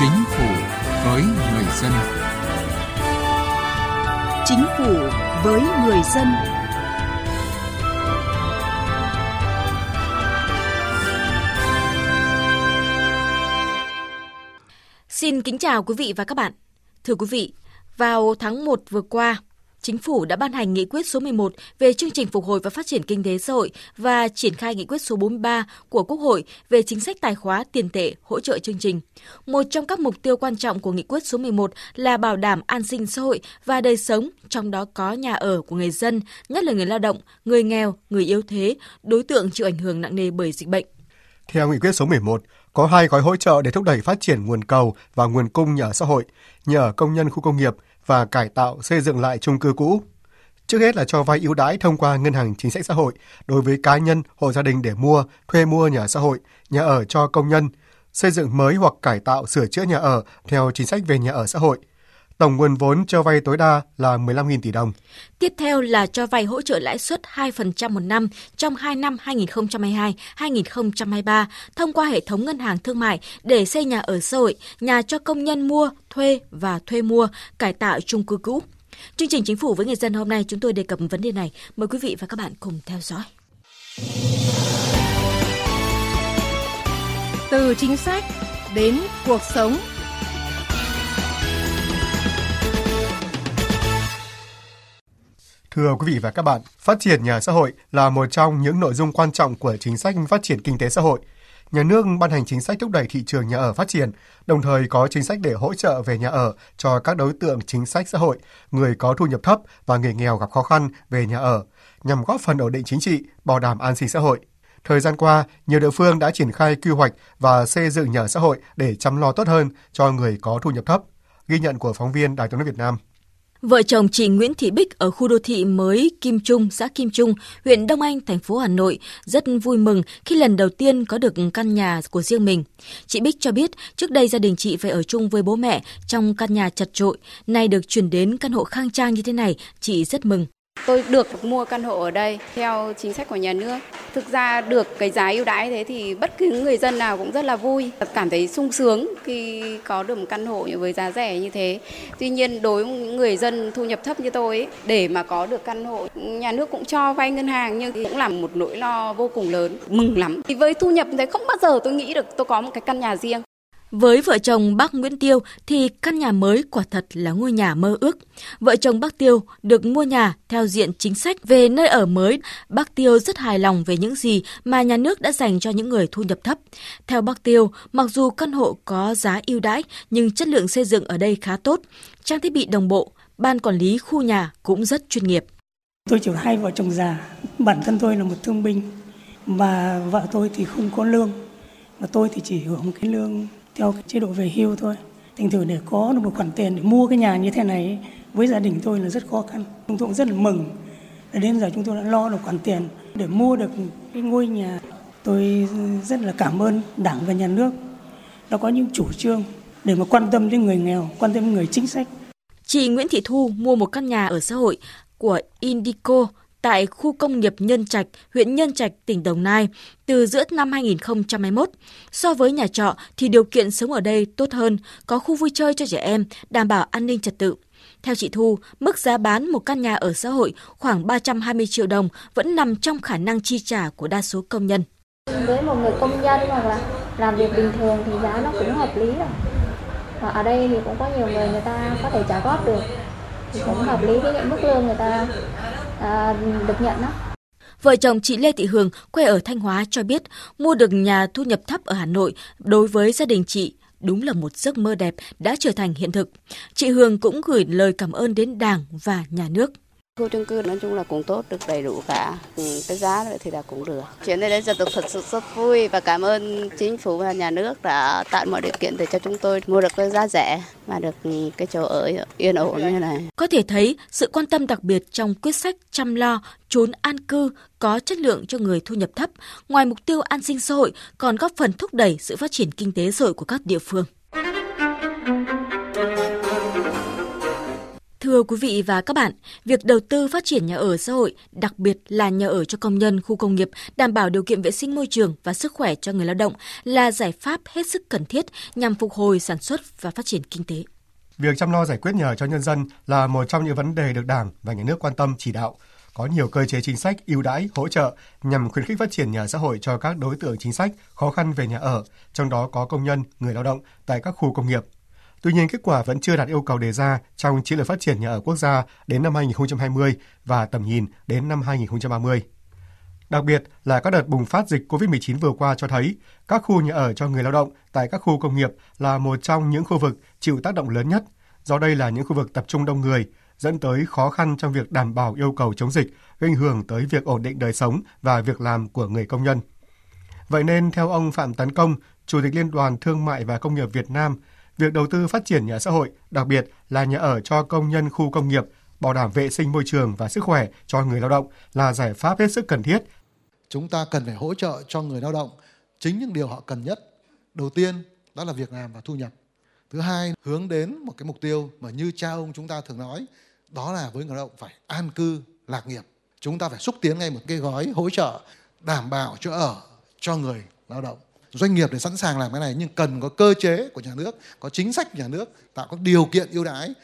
Chính phủ với người dân. Chính phủ với người dân. Xin kính chào quý vị và các bạn. Thưa quý vị, vào tháng 1 vừa qua, Chính phủ đã ban hành nghị quyết số 11 về chương trình phục hồi và phát triển kinh tế xã hội và triển khai nghị quyết số 43 của Quốc hội về chính sách tài khóa tiền tệ hỗ trợ chương trình. Một trong các mục tiêu quan trọng của nghị quyết số 11 là bảo đảm an sinh xã hội và đời sống, trong đó có nhà ở của người dân, nhất là người lao động, người nghèo, người yếu thế, đối tượng chịu ảnh hưởng nặng nề bởi dịch bệnh. Theo nghị quyết số 11, có hai gói hỗ trợ để thúc đẩy phát triển nguồn cầu và nguồn cung nhà ở xã hội, nhà ở công nhân khu công nghiệp – và cải tạo xây dựng lại chung cư cũ. Trước hết là cho vay ưu đãi thông qua ngân hàng chính sách xã hội đối với cá nhân, hộ gia đình để mua, thuê mua nhà xã hội, nhà ở cho công nhân, xây dựng mới hoặc cải tạo sửa chữa nhà ở theo chính sách về nhà ở xã hội. Tổng nguồn vốn cho vay tối đa là 15.000 tỷ đồng. Tiếp theo là cho vay hỗ trợ lãi suất 2% một năm trong 2 năm 2022-2023 thông qua hệ thống ngân hàng thương mại để xây nhà ở xã hội, nhà cho công nhân mua, thuê và thuê mua, cải tạo chung cư cũ. Chương trình Chính phủ với người dân hôm nay chúng tôi đề cập vấn đề này. Mời quý vị và các bạn cùng theo dõi. Từ chính sách đến cuộc sống Thưa quý vị và các bạn, phát triển nhà xã hội là một trong những nội dung quan trọng của chính sách phát triển kinh tế xã hội. Nhà nước ban hành chính sách thúc đẩy thị trường nhà ở phát triển, đồng thời có chính sách để hỗ trợ về nhà ở cho các đối tượng chính sách xã hội, người có thu nhập thấp và người nghèo gặp khó khăn về nhà ở, nhằm góp phần ổn định chính trị, bảo đảm an sinh xã hội. Thời gian qua, nhiều địa phương đã triển khai quy hoạch và xây dựng nhà xã hội để chăm lo tốt hơn cho người có thu nhập thấp. Ghi nhận của phóng viên Đài tiếng nói Việt Nam. Vợ chồng chị Nguyễn Thị Bích ở khu đô thị mới Kim Trung, xã Kim Trung, huyện Đông Anh, thành phố Hà Nội rất vui mừng khi lần đầu tiên có được căn nhà của riêng mình. Chị Bích cho biết trước đây gia đình chị phải ở chung với bố mẹ trong căn nhà chật trội, nay được chuyển đến căn hộ khang trang như thế này, chị rất mừng. Tôi được mua căn hộ ở đây theo chính sách của nhà nước. Thực ra được cái giá ưu đãi thế thì bất cứ người dân nào cũng rất là vui, cảm thấy sung sướng khi có được một căn hộ với giá rẻ như thế. Tuy nhiên đối với những người dân thu nhập thấp như tôi ấy, để mà có được căn hộ, nhà nước cũng cho vay ngân hàng nhưng cũng là một nỗi lo vô cùng lớn, mừng lắm. Thì với thu nhập thế không bao giờ tôi nghĩ được tôi có một cái căn nhà riêng. Với vợ chồng bác Nguyễn Tiêu thì căn nhà mới quả thật là ngôi nhà mơ ước. Vợ chồng bác Tiêu được mua nhà theo diện chính sách về nơi ở mới. Bác Tiêu rất hài lòng về những gì mà nhà nước đã dành cho những người thu nhập thấp. Theo bác Tiêu, mặc dù căn hộ có giá ưu đãi nhưng chất lượng xây dựng ở đây khá tốt, trang thiết bị đồng bộ, ban quản lý khu nhà cũng rất chuyên nghiệp. Tôi chỉ hai vợ chồng già, bản thân tôi là một thương binh mà vợ tôi thì không có lương mà tôi thì chỉ hưởng cái lương theo chế độ về hưu thôi. Thành thử để có được một khoản tiền để mua cái nhà như thế này với gia đình tôi là rất khó khăn. Chúng tôi cũng rất là mừng. Để đến giờ chúng tôi đã lo được khoản tiền để mua được cái ngôi nhà. Tôi rất là cảm ơn đảng và nhà nước. Đã có những chủ trương để mà quan tâm đến người nghèo, quan tâm đến người chính sách. Chị Nguyễn Thị Thu mua một căn nhà ở xã hội của Indico tại khu công nghiệp Nhân Trạch, huyện Nhân Trạch, tỉnh Đồng Nai từ giữa năm 2021. So với nhà trọ thì điều kiện sống ở đây tốt hơn, có khu vui chơi cho trẻ em, đảm bảo an ninh trật tự. Theo chị Thu, mức giá bán một căn nhà ở xã hội khoảng 320 triệu đồng vẫn nằm trong khả năng chi trả của đa số công nhân. Với một người công nhân hoặc là làm việc bình thường thì giá nó cũng hợp lý rồi. Và ở đây thì cũng có nhiều người người ta có thể trả góp được thì cũng hợp lý với những mức lương người ta à, được nhận đó. Vợ chồng chị Lê Thị Hường quê ở Thanh Hóa cho biết mua được nhà thu nhập thấp ở Hà Nội đối với gia đình chị đúng là một giấc mơ đẹp đã trở thành hiện thực. Chị Hường cũng gửi lời cảm ơn đến Đảng và nhà nước. Khu chung cư nói chung là cũng tốt, được đầy đủ cả. Ừ, cái giá thì là cũng được. Chuyến này đến giờ tôi thật sự rất vui và cảm ơn chính phủ và nhà nước đã tạo mọi điều kiện để cho chúng tôi mua được cái giá rẻ mà được ừ, cái chỗ ở yên ổn như này. Có thể thấy sự quan tâm đặc biệt trong quyết sách chăm lo, trốn an cư có chất lượng cho người thu nhập thấp, ngoài mục tiêu an sinh xã hội còn góp phần thúc đẩy sự phát triển kinh tế xã hội của các địa phương. Thưa quý vị và các bạn, việc đầu tư phát triển nhà ở xã hội, đặc biệt là nhà ở cho công nhân khu công nghiệp, đảm bảo điều kiện vệ sinh môi trường và sức khỏe cho người lao động là giải pháp hết sức cần thiết nhằm phục hồi sản xuất và phát triển kinh tế. Việc chăm lo giải quyết nhà ở cho nhân dân là một trong những vấn đề được Đảng và Nhà nước quan tâm chỉ đạo. Có nhiều cơ chế chính sách ưu đãi, hỗ trợ nhằm khuyến khích phát triển nhà xã hội cho các đối tượng chính sách khó khăn về nhà ở, trong đó có công nhân, người lao động tại các khu công nghiệp. Tuy nhiên, kết quả vẫn chưa đạt yêu cầu đề ra trong chiến lược phát triển nhà ở quốc gia đến năm 2020 và tầm nhìn đến năm 2030. Đặc biệt là các đợt bùng phát dịch COVID-19 vừa qua cho thấy các khu nhà ở cho người lao động tại các khu công nghiệp là một trong những khu vực chịu tác động lớn nhất, do đây là những khu vực tập trung đông người, dẫn tới khó khăn trong việc đảm bảo yêu cầu chống dịch, gây ảnh hưởng tới việc ổn định đời sống và việc làm của người công nhân. Vậy nên, theo ông Phạm Tấn Công, Chủ tịch Liên đoàn Thương mại và Công nghiệp Việt Nam, việc đầu tư phát triển nhà xã hội, đặc biệt là nhà ở cho công nhân khu công nghiệp, bảo đảm vệ sinh môi trường và sức khỏe cho người lao động là giải pháp hết sức cần thiết chúng ta cần phải hỗ trợ cho người lao động chính những điều họ cần nhất. Đầu tiên đó là việc làm và thu nhập. Thứ hai hướng đến một cái mục tiêu mà như cha ông chúng ta thường nói đó là với người lao động phải an cư lạc nghiệp. Chúng ta phải xúc tiến ngay một cái gói hỗ trợ đảm bảo chỗ ở cho người lao động. Doanh nghiệp thì sẵn sàng làm cái này nhưng cần có cơ chế của nhà nước, có chính sách nhà nước tạo các điều kiện ưu đãi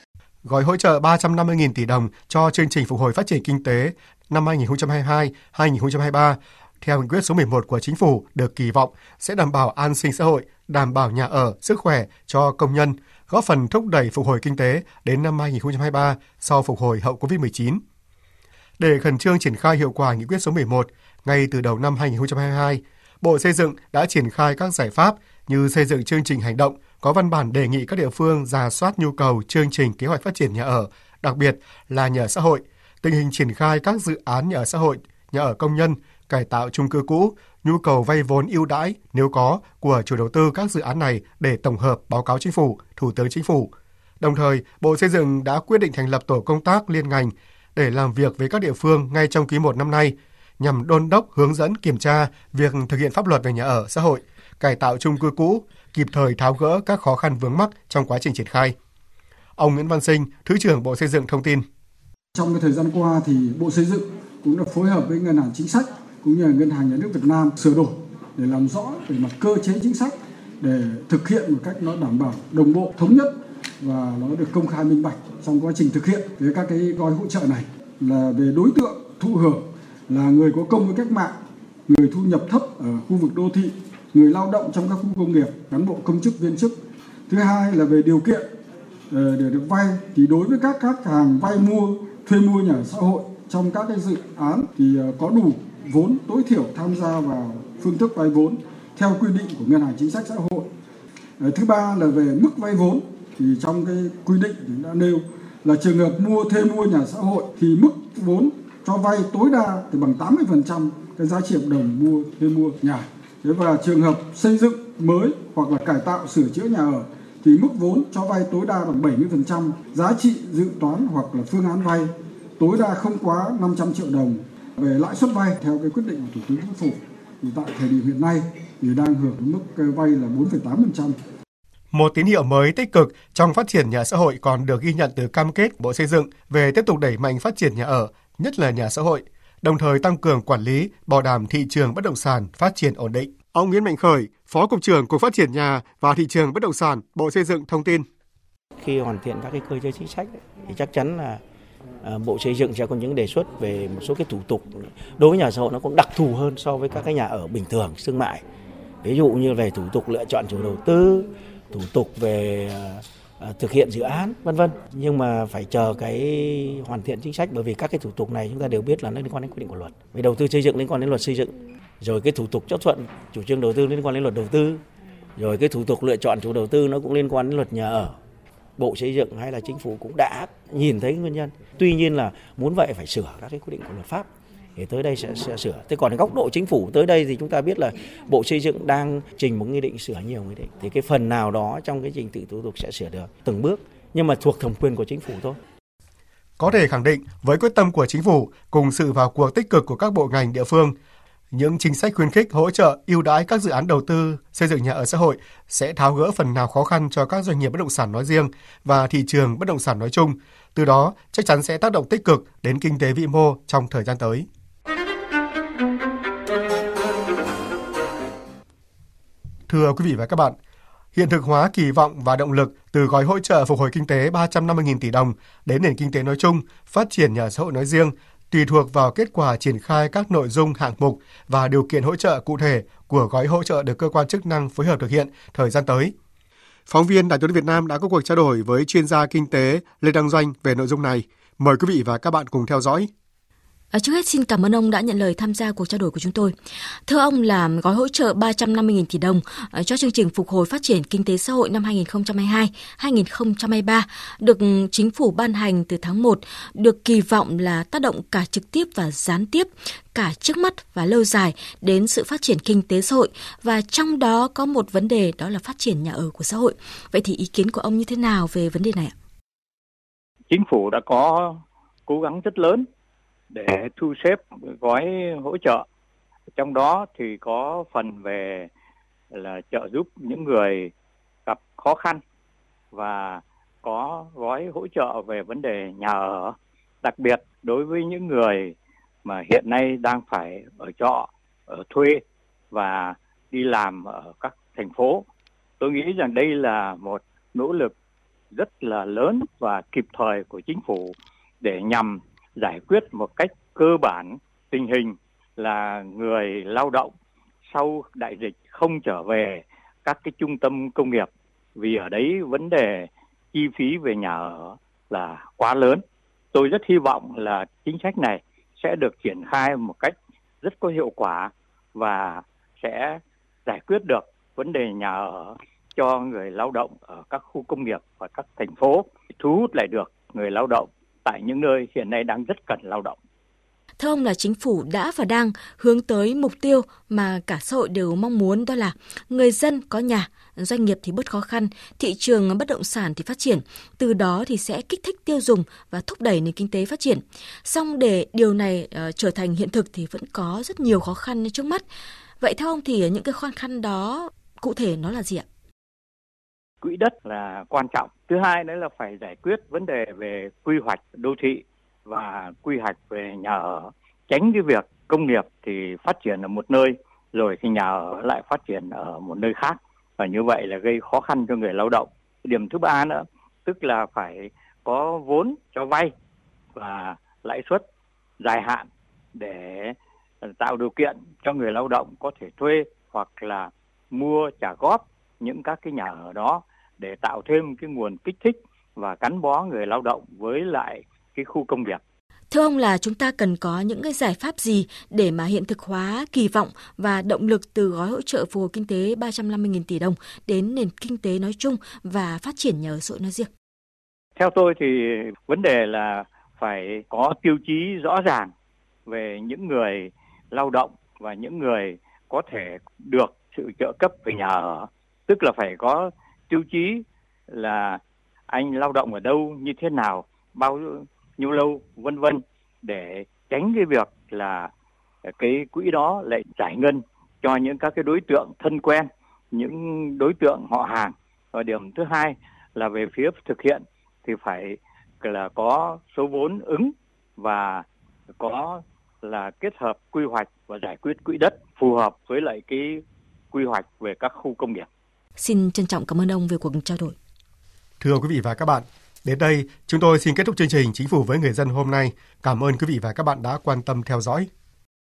gói hỗ trợ 350.000 tỷ đồng cho chương trình phục hồi phát triển kinh tế năm 2022-2023 theo nghị quyết số 11 của chính phủ được kỳ vọng sẽ đảm bảo an sinh xã hội, đảm bảo nhà ở, sức khỏe cho công nhân, góp phần thúc đẩy phục hồi kinh tế đến năm 2023 sau phục hồi hậu Covid-19. Để khẩn trương triển khai hiệu quả nghị quyết số 11, ngay từ đầu năm 2022, Bộ Xây dựng đã triển khai các giải pháp như xây dựng chương trình hành động, có văn bản đề nghị các địa phương ra soát nhu cầu chương trình kế hoạch phát triển nhà ở, đặc biệt là nhà ở xã hội, tình hình triển khai các dự án nhà ở xã hội, nhà ở công nhân, cải tạo chung cư cũ, nhu cầu vay vốn ưu đãi nếu có của chủ đầu tư các dự án này để tổng hợp báo cáo chính phủ, Thủ tướng Chính phủ. Đồng thời, Bộ Xây dựng đã quyết định thành lập tổ công tác liên ngành để làm việc với các địa phương ngay trong quý 1 năm nay nhằm đôn đốc hướng dẫn kiểm tra việc thực hiện pháp luật về nhà ở xã hội, cải tạo chung cư cũ, kịp thời tháo gỡ các khó khăn vướng mắc trong quá trình triển khai. Ông Nguyễn Văn Sinh, Thứ trưởng Bộ Xây dựng thông tin. Trong cái thời gian qua thì Bộ Xây dựng cũng đã phối hợp với Ngân hàng Chính sách cũng như là Ngân hàng Nhà nước Việt Nam sửa đổi để làm rõ về mặt cơ chế chính sách để thực hiện một cách nó đảm bảo đồng bộ thống nhất và nó được công khai minh bạch trong quá trình thực hiện với các cái gói hỗ trợ này là về đối tượng thụ hưởng là người có công với cách mạng, người thu nhập thấp ở khu vực đô thị, người lao động trong các khu công nghiệp, cán bộ công chức viên chức. Thứ hai là về điều kiện ờ, để được vay thì đối với các khách hàng vay mua thuê mua nhà ở xã hội trong các cái dự án thì ờ, có đủ vốn tối thiểu tham gia vào phương thức vay vốn theo quy định của ngân hàng chính sách xã hội. Ờ, thứ ba là về mức vay vốn thì trong cái quy định thì đã nêu là trường hợp mua thuê mua nhà xã hội thì mức vốn cho vay tối đa thì bằng 80% cái giá trị hợp đồng mua thuê mua nhà. Thế và trường hợp xây dựng mới hoặc là cải tạo sửa chữa nhà ở thì mức vốn cho vay tối đa bằng 70% giá trị dự toán hoặc là phương án vay tối đa không quá 500 triệu đồng về lãi suất vay theo cái quyết định của Thủ tướng Chính phủ thì tại thời điểm hiện nay thì đang hưởng mức vay là 4,8%. Một tín hiệu mới tích cực trong phát triển nhà xã hội còn được ghi nhận từ cam kết Bộ Xây dựng về tiếp tục đẩy mạnh phát triển nhà ở, nhất là nhà xã hội, đồng thời tăng cường quản lý, bảo đảm thị trường bất động sản phát triển ổn định. Ông Nguyễn Mạnh Khởi, Phó Cục trưởng Cục Phát triển Nhà và Thị trường Bất động sản, Bộ Xây dựng thông tin. Khi hoàn thiện các cái cơ chế chính sách thì chắc chắn là à, Bộ Xây dựng sẽ có những đề xuất về một số cái thủ tục đối với nhà xã hội nó cũng đặc thù hơn so với các cái nhà ở bình thường, thương mại. Ví dụ như về thủ tục lựa chọn chủ đầu tư, thủ tục về à, À, thực hiện dự án, vân vân. Nhưng mà phải chờ cái hoàn thiện chính sách, bởi vì các cái thủ tục này chúng ta đều biết là nó liên quan đến quy định của luật. Về đầu tư xây dựng liên quan đến luật xây dựng, rồi cái thủ tục chấp thuận chủ trương đầu tư liên quan đến luật đầu tư, rồi cái thủ tục lựa chọn chủ đầu tư nó cũng liên quan đến luật nhà ở. Bộ xây dựng hay là chính phủ cũng đã nhìn thấy nguyên nhân. Tuy nhiên là muốn vậy phải sửa các cái quy định của luật pháp thì tới đây sẽ, sẽ sửa. Thế còn góc độ chính phủ tới đây thì chúng ta biết là Bộ Xây dựng đang trình một nghị định sửa nhiều nghị định. Thì cái phần nào đó trong cái trình tự thủ tục sẽ sửa được từng bước nhưng mà thuộc thẩm quyền của chính phủ thôi. Có thể khẳng định với quyết tâm của chính phủ cùng sự vào cuộc tích cực của các bộ ngành địa phương, những chính sách khuyến khích hỗ trợ ưu đãi các dự án đầu tư xây dựng nhà ở xã hội sẽ tháo gỡ phần nào khó khăn cho các doanh nghiệp bất động sản nói riêng và thị trường bất động sản nói chung. Từ đó, chắc chắn sẽ tác động tích cực đến kinh tế vĩ mô trong thời gian tới. Thưa quý vị và các bạn, hiện thực hóa kỳ vọng và động lực từ gói hỗ trợ phục hồi kinh tế 350.000 tỷ đồng đến nền kinh tế nói chung, phát triển nhà xã hội nói riêng tùy thuộc vào kết quả triển khai các nội dung hạng mục và điều kiện hỗ trợ cụ thể của gói hỗ trợ được cơ quan chức năng phối hợp thực hiện thời gian tới. Phóng viên Đài Truyền Việt Nam đã có cuộc trao đổi với chuyên gia kinh tế Lê Đăng Doanh về nội dung này. Mời quý vị và các bạn cùng theo dõi. À, trước hết xin cảm ơn ông đã nhận lời tham gia cuộc trao đổi của chúng tôi. Thưa ông là gói hỗ trợ 350.000 tỷ đồng à, cho chương trình phục hồi phát triển kinh tế xã hội năm 2022-2023 được chính phủ ban hành từ tháng 1 được kỳ vọng là tác động cả trực tiếp và gián tiếp cả trước mắt và lâu dài đến sự phát triển kinh tế xã hội và trong đó có một vấn đề đó là phát triển nhà ở của xã hội. Vậy thì ý kiến của ông như thế nào về vấn đề này ạ? Chính phủ đã có cố gắng rất lớn để thu xếp gói hỗ trợ. Trong đó thì có phần về là trợ giúp những người gặp khó khăn và có gói hỗ trợ về vấn đề nhà ở. Đặc biệt đối với những người mà hiện nay đang phải ở trọ, ở thuê và đi làm ở các thành phố, tôi nghĩ rằng đây là một nỗ lực rất là lớn và kịp thời của chính phủ để nhằm giải quyết một cách cơ bản tình hình là người lao động sau đại dịch không trở về các cái trung tâm công nghiệp vì ở đấy vấn đề chi phí về nhà ở là quá lớn. Tôi rất hy vọng là chính sách này sẽ được triển khai một cách rất có hiệu quả và sẽ giải quyết được vấn đề nhà ở cho người lao động ở các khu công nghiệp và các thành phố thu hút lại được người lao động tại những nơi hiện nay đang rất cần lao động. Thưa ông là chính phủ đã và đang hướng tới mục tiêu mà cả xã hội đều mong muốn đó là người dân có nhà, doanh nghiệp thì bớt khó khăn, thị trường bất động sản thì phát triển, từ đó thì sẽ kích thích tiêu dùng và thúc đẩy nền kinh tế phát triển. Song để điều này uh, trở thành hiện thực thì vẫn có rất nhiều khó khăn trước mắt. Vậy theo ông thì những cái khó khăn đó cụ thể nó là gì ạ? Quỹ đất là quan trọng. Thứ hai nữa là phải giải quyết vấn đề về quy hoạch đô thị và quy hoạch về nhà ở. Tránh cái việc công nghiệp thì phát triển ở một nơi, rồi thì nhà ở lại phát triển ở một nơi khác. Và như vậy là gây khó khăn cho người lao động. Điểm thứ ba nữa, tức là phải có vốn cho vay và lãi suất dài hạn để tạo điều kiện cho người lao động có thể thuê hoặc là mua trả góp những các cái nhà ở đó để tạo thêm cái nguồn kích thích và gắn bó người lao động với lại cái khu công nghiệp. Thưa ông là chúng ta cần có những cái giải pháp gì để mà hiện thực hóa kỳ vọng và động lực từ gói hỗ trợ phục hồi kinh tế 350.000 tỷ đồng đến nền kinh tế nói chung và phát triển nhà ở xã hội nói riêng? Theo tôi thì vấn đề là phải có tiêu chí rõ ràng về những người lao động và những người có thể được sự trợ cấp về nhà ở. Tức là phải có tiêu chí là anh lao động ở đâu như thế nào, bao nhiêu lâu vân vân để tránh cái việc là cái quỹ đó lại giải ngân cho những các cái đối tượng thân quen những đối tượng họ hàng và điểm thứ hai là về phía thực hiện thì phải là có số vốn ứng và có là kết hợp quy hoạch và giải quyết quỹ đất phù hợp với lại cái quy hoạch về các khu công nghiệp. Xin trân trọng cảm ơn ông về cuộc trao đổi. Thưa quý vị và các bạn, Đến đây, chúng tôi xin kết thúc chương trình Chính phủ với người dân hôm nay. Cảm ơn quý vị và các bạn đã quan tâm theo dõi.